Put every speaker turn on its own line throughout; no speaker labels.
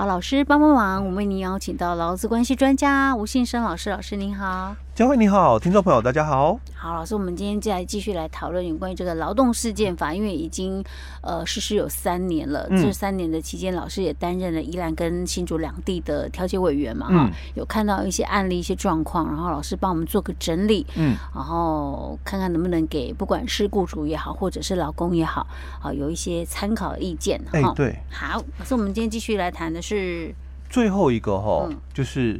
好，老师帮帮忙，我们为您邀请到劳资关系专家吴信生老师，老师您好。
佳慧你好，听众朋友大家好。
好，老师，我们今天再继续来讨论有关于这个劳动事件法，因为已经呃实施有三年了，嗯、这三年的期间，老师也担任了宜兰跟新竹两地的调解委员嘛，哈、嗯，有看到一些案例、一些状况，然后老师帮我们做个整理，嗯，然后看看能不能给不管是雇主也好，或者是劳工也好，啊，有一些参考意见，哈、
欸，对，
好，老师，我们今天继续来谈的是
最后一个哈，嗯、就是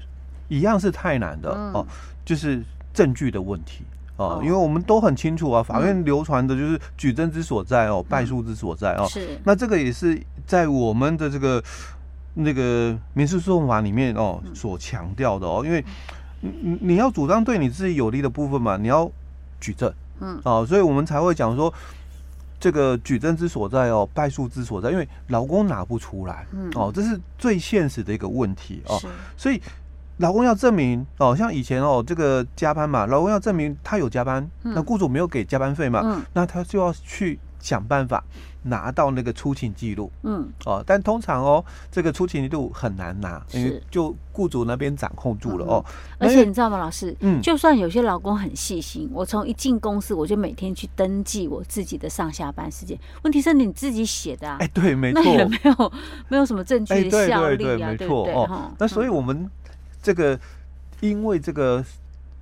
一样是太难的哦。嗯就是证据的问题啊，因为我们都很清楚啊，法院流传的就是举证之所在哦，败诉之所在哦。是。那这个也是在我们的这个那个民事诉讼法里面哦所强调的哦，因为你你要主张对你自己有利的部分嘛，你要举证，嗯，哦，所以我们才会讲说这个举证之所在哦，败诉之所在，因为劳工拿不出来，嗯，哦，这是最现实的一个问题哦，所以。劳工要证明哦，像以前哦，这个加班嘛，老公要证明他有加班，嗯、那雇主没有给加班费嘛，嗯、那他就要去想办法拿到那个出勤记录，嗯，哦，但通常哦，这个出勤记录很难拿，因为就雇主那边掌控住了哦。
而且你知道吗，老师，嗯，就算有些老公很细心，我从一进公司我就每天去登记我自己的上下班时间，问题是你自己写的啊，
哎，对，没错，
那也没有没有什么证据的效力啊，
没错哦。那所以我们。这个因为这个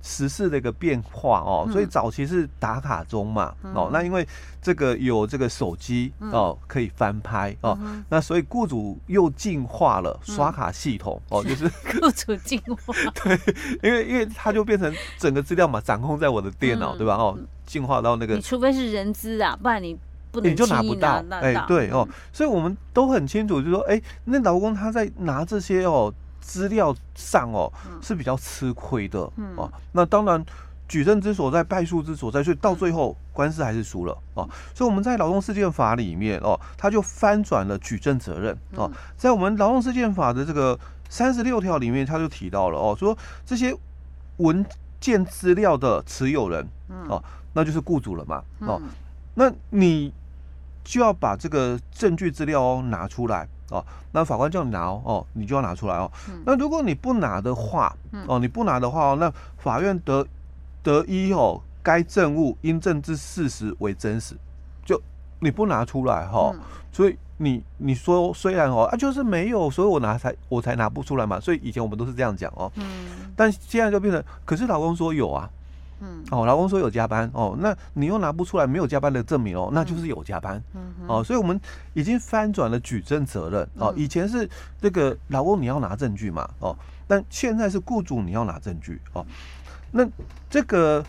时事的一个变化哦，所以早期是打卡钟嘛哦，那因为这个有这个手机哦可以翻拍哦，那所以雇主又进化了刷卡系统哦，就是
雇主进化。
对，因为因为它就变成整个资料嘛掌控在我的电脑对吧？哦，进化到那个，
你除非是人资啊，不然你不能
你就拿不到。哎对哦，所以我们都很清楚，就是说哎那劳工他在拿这些哦。资料上哦是比较吃亏的哦，那当然举证之所在，败诉之所在，所以到最后官司还是输了哦。所以我们在劳动事件法里面哦，他就翻转了举证责任哦。在我们劳动事件法的这个三十六条里面，他就提到了哦，说这些文件资料的持有人哦，那就是雇主了嘛哦，那你就要把这个证据资料哦拿出来。哦，那法官叫你拿哦，哦，你就要拿出来哦。嗯、那如果你不拿的话，哦，你不拿的话哦，那法院得得依哦，该证物因证之事实为真实，就你不拿出来哈，哦嗯、所以你你说虽然哦啊就是没有，所以我拿才我才拿不出来嘛。所以以前我们都是这样讲哦，嗯，但现在就变成，可是老公说有啊。嗯，哦，老公说有加班哦，那你又拿不出来没有加班的证明哦，那就是有加班，嗯嗯、哦，所以我们已经翻转了举证责任哦，以前是这个老公你要拿证据嘛哦，但现在是雇主你要拿证据哦，那这个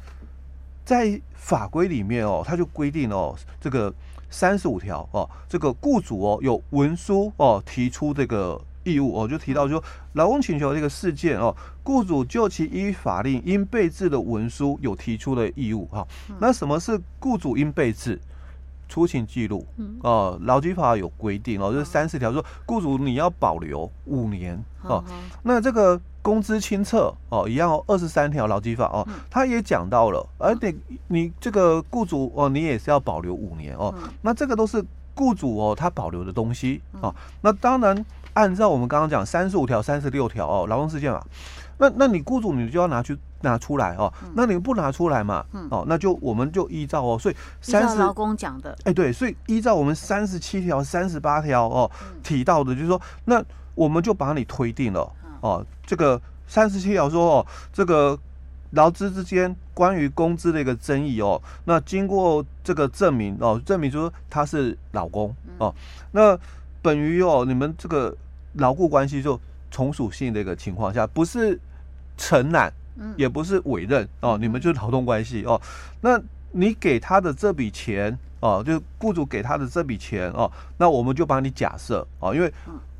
在法规里面哦，它就规定哦，这个三十五条哦，这个雇主哦有文书哦提出这个。义务哦，就提到说，劳工请求这个事件哦，雇主就其依法令应备制的文书有提出的义务哈。那什么是雇主应备制？出勤记录哦，劳基法有规定哦，就是三十条说，雇主你要保留五年哦。那这个工资清册哦，一样哦，二十三条劳基法哦，他也讲到了，而且你这个雇主哦，你也是要保留五年哦。那这个都是雇主哦，他保留的东西哦。那当然。按照我们刚刚讲三十五条、三十六条哦，劳动事件嘛，那那你雇主你就要拿去拿出来哦，嗯、那你不拿出来嘛，嗯、哦，那就我们就依照哦，所以三十
劳工讲的，
哎对，所以依照我们三十七条、三十八条哦提到的，就是说，那我们就把你推定了哦，这个三十七条说哦，这个劳资之间关于工资的一个争议哦，那经过这个证明哦，证明说他是劳工哦，那。本于哦，你们这个牢固关系就从属性的一个情况下，不是承揽，也不是委任哦，你们就是劳动关系哦。那你给他的这笔钱哦，就雇主给他的这笔钱哦，那我们就帮你假设哦，因为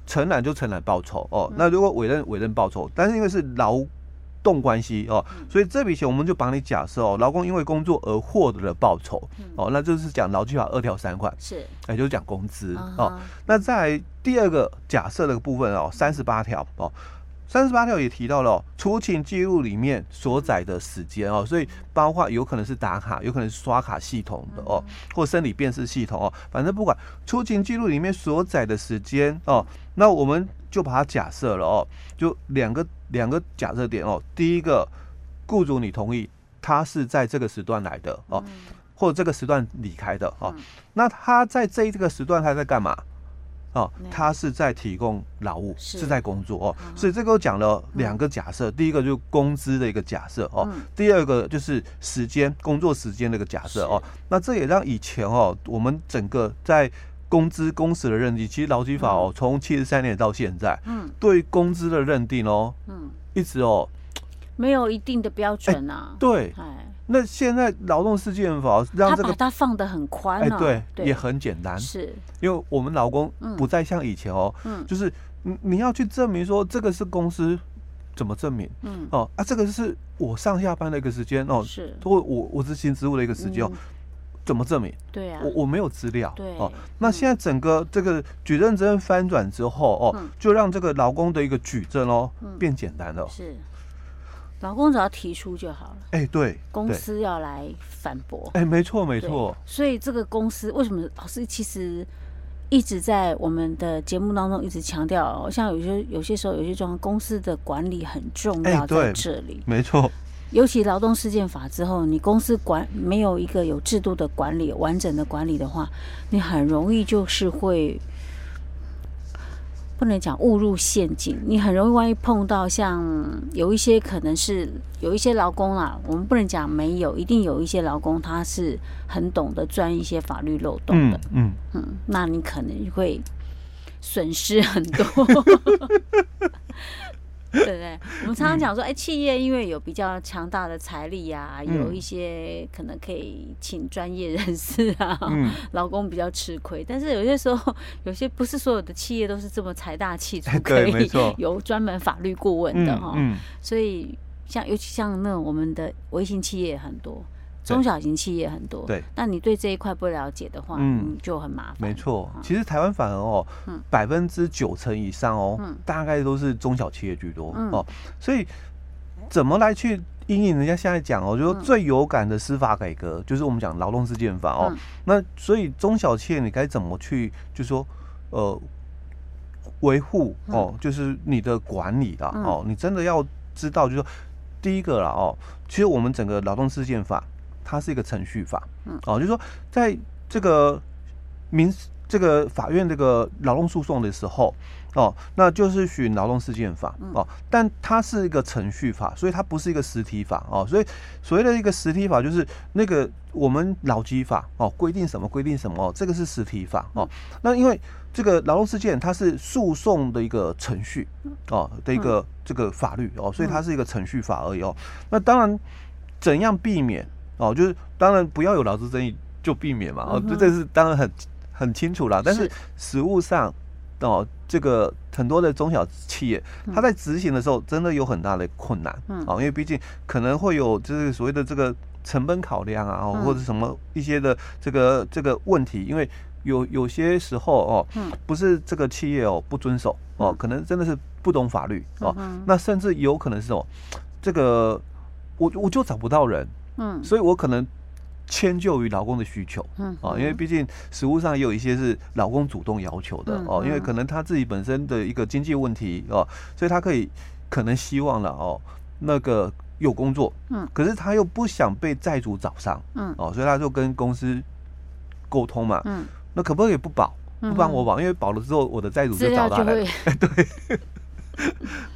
承揽就承揽报酬哦，那如果委任委任报酬，但是因为是劳。动关系哦，所以这笔钱我们就帮你假设哦，劳工因为工作而获得的报酬哦，那就是讲劳基法二条三款是，也就是讲工资哦。那在第二个假设的部分哦，三十八条哦，三十八条也提到了出勤记录里面所载的时间哦，所以包括有可能是打卡，有可能是刷卡系统的哦，或生理辨识系统哦，反正不管出勤记录里面所载的时间哦，那我们就把它假设了哦，就两个两个假设点哦。第一个，雇主你同意他是在这个时段来的哦，或者这个时段离开的哦。那他在这一个时段他在干嘛？哦，他是在提供劳务，是在工作哦。所以这个讲了两个假设，第一个就是工资的一个假设哦，第二个就是时间工作时间的一个假设哦。那这也让以前哦，我们整个在工资工时的认定，其实劳基法哦，从七十三年到现在，嗯，对工资的认定哦，嗯，一直哦，
没有一定的标准啊。
对，那现在劳动事件法让这个
他放得很宽，哎，
对，也很简单，
是，
因为我们劳工不再像以前哦，嗯，就是你你要去证明说这个是公司怎么证明？嗯，哦啊，这个是我上下班的一个时间哦，是，或我我执行职务的一个时间哦。怎么证明？
对啊，
我我没有资料。
对
哦，那现在整个这个举证责任翻转之后哦，就让这个劳工的一个举证哦变简单了。
是，劳工只要提出就好了。
哎，对，
公司要来反驳。
哎，没错没错。
所以这个公司为什么老师其实一直在我们的节目当中一直强调，像有些有些时候有些状况，公司的管理很重要在这里。
没错。
尤其劳动事件法之后，你公司管没有一个有制度的管理、完整的管理的话，你很容易就是会不能讲误入陷阱。你很容易万一碰到像有一些可能是有一些劳工啊，我们不能讲没有，一定有一些劳工他是很懂得钻一些法律漏洞的。嗯嗯，嗯，那你可能会损失很多。对不对？我们常常讲说，哎，企业因为有比较强大的财力呀、啊，有一些可能可以请专业人士啊，嗯、劳工比较吃亏。但是有些时候，有些不是所有的企业都是这么财大气粗，可以 有专门法律顾问的哈。所以像尤其像那种我们的微型企业很多。中小型企业很多，对，那你对这一块不了解的话，嗯，就很麻烦。
没错，其实台湾反而哦，百分之九成以上哦，大概都是中小企业居多哦。所以怎么来去因应人家现在讲哦，就说最有感的司法改革，就是我们讲劳动事件法哦。那所以中小企业你该怎么去，就说呃维护哦，就是你的管理啦哦，你真的要知道，就说第一个啦哦，其实我们整个劳动事件法。它是一个程序法，嗯，哦，就是说，在这个民这个法院这个劳动诉讼的时候，哦，那就是循劳动事件法，哦，但它是一个程序法，所以它不是一个实体法，哦，所以所谓的一个实体法就是那个我们劳基法，哦，规定什么规定什么，哦，这个是实体法，哦，那因为这个劳动事件它是诉讼的一个程序，哦，的一个这个法律，哦，所以它是一个程序法而已，哦，那当然怎样避免？哦，就是当然不要有劳资争议就避免嘛，哦，这这是当然很很清楚啦。但是实物上，哦，这个很多的中小企业，它在执行的时候真的有很大的困难，哦，因为毕竟可能会有就是所谓的这个成本考量啊，或者什么一些的这个这个问题，因为有有些时候哦，不是这个企业哦不遵守哦，可能真的是不懂法律哦，那甚至有可能是哦，这个我我就找不到人。嗯，所以我可能迁就于老公的需求，嗯，啊，因为毕竟食物上也有一些是老公主动要求的哦，因为可能他自己本身的一个经济问题哦，所以他可以可能希望了哦，那个有工作，嗯，可是他又不想被债主找上，嗯，哦，所以他就跟公司沟通嘛，嗯，那可不可以不保，不帮我保，因为保了之后我的债主就找他来，对。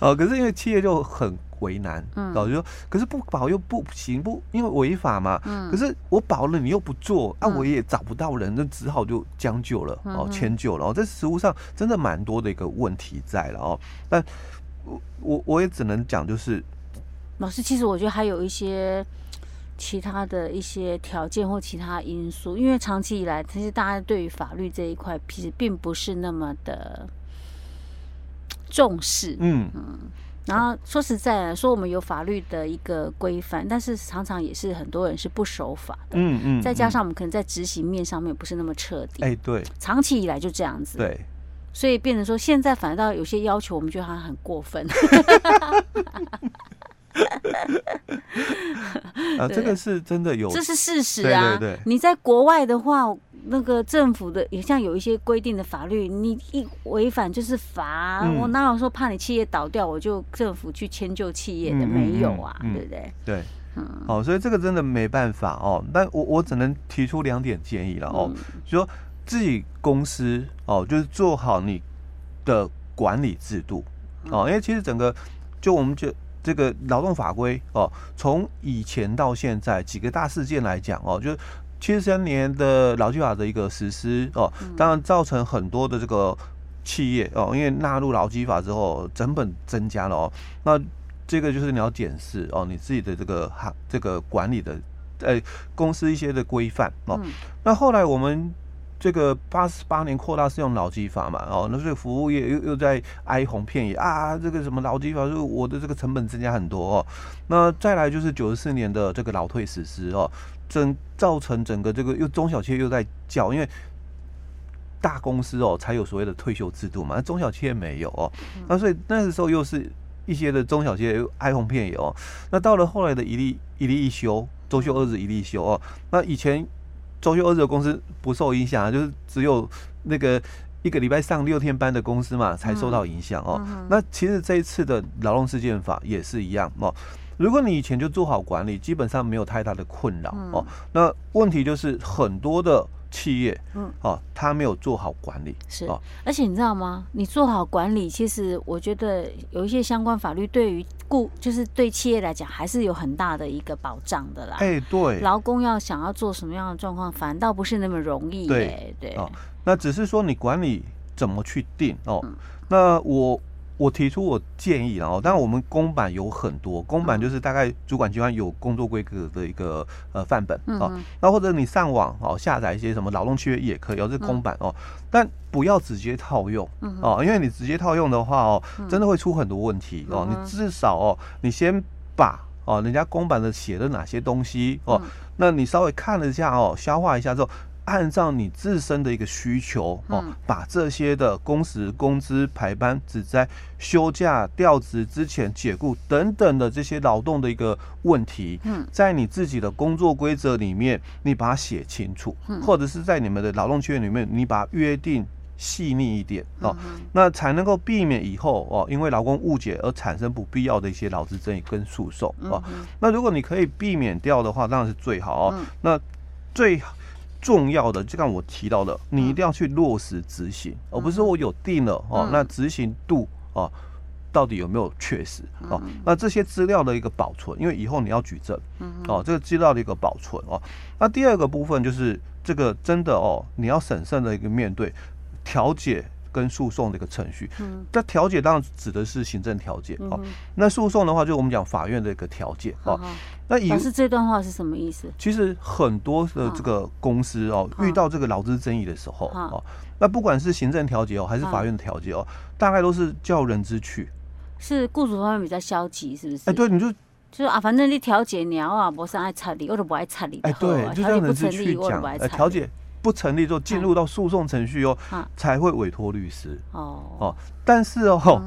哦，可是因为企业就很为难，嗯，老就说，可是不保又不行，不因为违法嘛，嗯，可是我保了你又不做，啊，我也找不到人，那只好就将就了，哦，迁就了，哦，这实务上真的蛮多的一个问题在了哦，但我我我也只能讲，就是
老师，其实我觉得还有一些其他的一些条件或其他因素，因为长期以来，其实大家对于法律这一块其实并不是那么的。重视，嗯。嗯，然后说实在的，说我们有法律的一个规范，但是常常也是很多人是不守法的，嗯嗯，再加上我们可能在执行面上面不是那么彻底，哎，对，长期以来就这样子，对，所以变成说现在反倒有些要求，我们觉得他很过分，
啊，这个是真的有，
这是事实啊，对对对，你在国外的话。那个政府的也像有一些规定的法律，你一违反就是罚。嗯、我哪有说怕你企业倒掉，我就政府去迁就企业的？嗯、没有啊，嗯、对不对？
对，嗯，好，所以这个真的没办法哦。但我我只能提出两点建议了哦，嗯、就说自己公司哦，就是做好你的管理制度哦，因为其实整个就我们就。这个劳动法规哦，从以前到现在几个大事件来讲哦，就是七十三年的劳基法的一个实施哦，当然造成很多的这个企业哦，因为纳入劳基法之后成本增加了哦，那这个就是你要检视哦，你自己的这个行这个管理的呃公司一些的规范哦，那后来我们。这个八十八年扩大适用劳基法嘛，哦，那所以服务业又又在哀鸿遍野啊，这个什么劳基法，就我的这个成本增加很多哦。那再来就是九十四年的这个劳退实施哦，整造成整个这个又中小企业又在叫，因为大公司哦才有所谓的退休制度嘛，那中小企业没有哦，那所以那个时候又是一些的中小企业又哀鸿遍野哦。那到了后来的一例一例一休，周休二日一例休哦，那以前。周休二日的公司不受影响啊，就是只有那个一个礼拜上六天班的公司嘛，才受到影响哦。那其实这一次的劳动事件法也是一样哦。如果你以前就做好管理，基本上没有太大的困扰哦。那问题就是很多的。企业，嗯，哦，他没有做好管理，
是，而且你知道吗？你做好管理，其实我觉得有一些相关法律对于雇，就是对企业来讲，还是有很大的一个保障的啦。
哎，对，
劳工要想要做什么样的状况，反倒不是那么容易。对，对，哦，
那只是说你管理怎么去定哦。那我。我提出我建议然后，当然我们公版有很多，公版就是大概主管机关有工作规格的一个呃范本哦，那或者你上网哦下载一些什么劳动契约也可以，哦，这公版哦，但不要直接套用哦，因为你直接套用的话哦，真的会出很多问题哦，你至少哦，你先把哦人家公版的写的哪些东西哦，那你稍微看了一下哦，消化一下之后。按照你自身的一个需求哦，把这些的工时、工资、排班、只在休假、调职之前解雇等等的这些劳动的一个问题，嗯在你自己的工作规则里面，你把它写清楚，或者是在你们的劳动契约里面，你把它约定细腻一点哦，那才能够避免以后哦，因为劳工误解而产生不必要的一些劳资争议跟诉讼哦。那如果你可以避免掉的话，当然是最好哦。那最好。重要的，就像我提到的，你一定要去落实执行，嗯、而不是我有定了哦，嗯、那执行度哦，到底有没有确实哦？嗯、那这些资料的一个保存，因为以后你要举证，哦，这个资料的一个保存哦。那第二个部分就是这个真的哦，你要审慎的一个面对调解。跟诉讼的一个程序，嗯，那调解当然指的是行政调解哦。那诉讼的话，就我们讲法院的一个调解哦。那
老师这段话是什么意思？
其实很多的这个公司哦，遇到这个劳资争议的时候哦，那不管是行政调解哦，还是法院的调解哦，大概都是叫人之去。
是雇主方面比较消极，是不是？
哎，对，你就
就是啊，反正你调解你啊，不是爱插你，我都不爱插你。
哎，对，就让人之去讲，哎，调解。不成立之后进入到诉讼程序哦，才会委托律师。哦。哦。但是哦，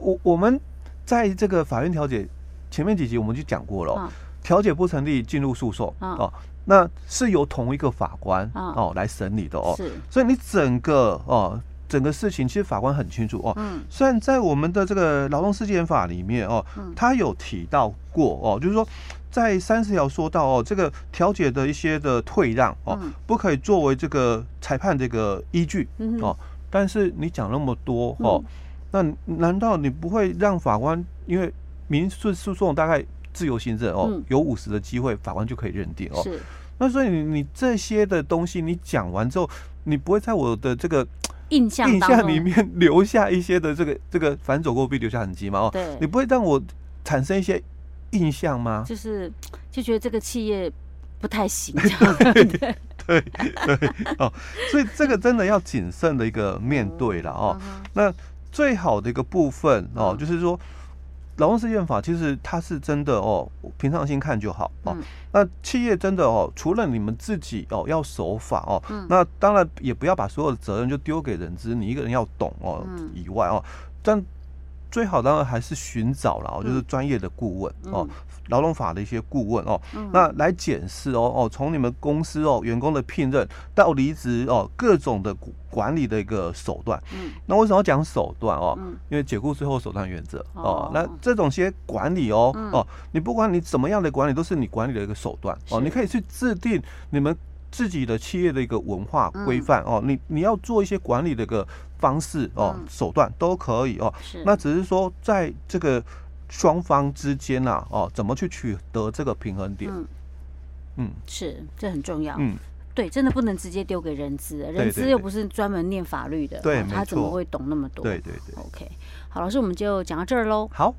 我我们在这个法院调解前面几集我们就讲过了，调解不成立进入诉讼哦，那是由同一个法官哦来审理的哦。所以你整个哦整个事情其实法官很清楚哦。嗯。虽然在我们的这个劳动事件法里面哦，他有提到过哦，就是说。在三十条说到哦，这个调解的一些的退让哦，不可以作为这个裁判这个依据哦。但是你讲那么多哦，那难道你不会让法官因为民事诉讼大概自由行政哦，有五十的机会法官就可以认定哦。是。那所以你你这些的东西你讲完之后，你不会在我的这个印象印象里面留下一些的这个这个反走过必留下痕迹吗？哦，你不会让我产生一些。印象吗？
就是就觉得这个企业不太行，
对对对哦，所以这个真的要谨慎的一个面对了哦。那最好的一个部分哦，就是说劳动事件法其实它是真的哦，平常心看就好哦。那企业真的哦，除了你们自己哦要守法哦，那当然也不要把所有的责任就丢给人资，你一个人要懂哦以外哦，但。最好当然还是寻找了，就是专业的顾问哦。劳动法的一些顾问哦，嗯、那来检视哦哦，从你们公司哦员工的聘任到离职哦，各种的管理的一个手段。嗯，那为什么要讲手段哦？嗯，因为解雇最后手段原则哦。那这种些管理哦、嗯、哦，你不管你怎么样的管理，都是你管理的一个手段哦。你可以去制定你们自己的企业的一个文化规范哦。你你要做一些管理的一个方式哦，手段都可以哦。是，那只是说在这个。双方之间呐，哦，怎么去取得这个平衡点？嗯，
嗯，是，这很重要。嗯，对，真的不能直接丢给人资，人资又不是专门念法律的，对，他怎么会懂那么多？
对对对。
OK，好，老师，我们就讲到这儿喽。
好。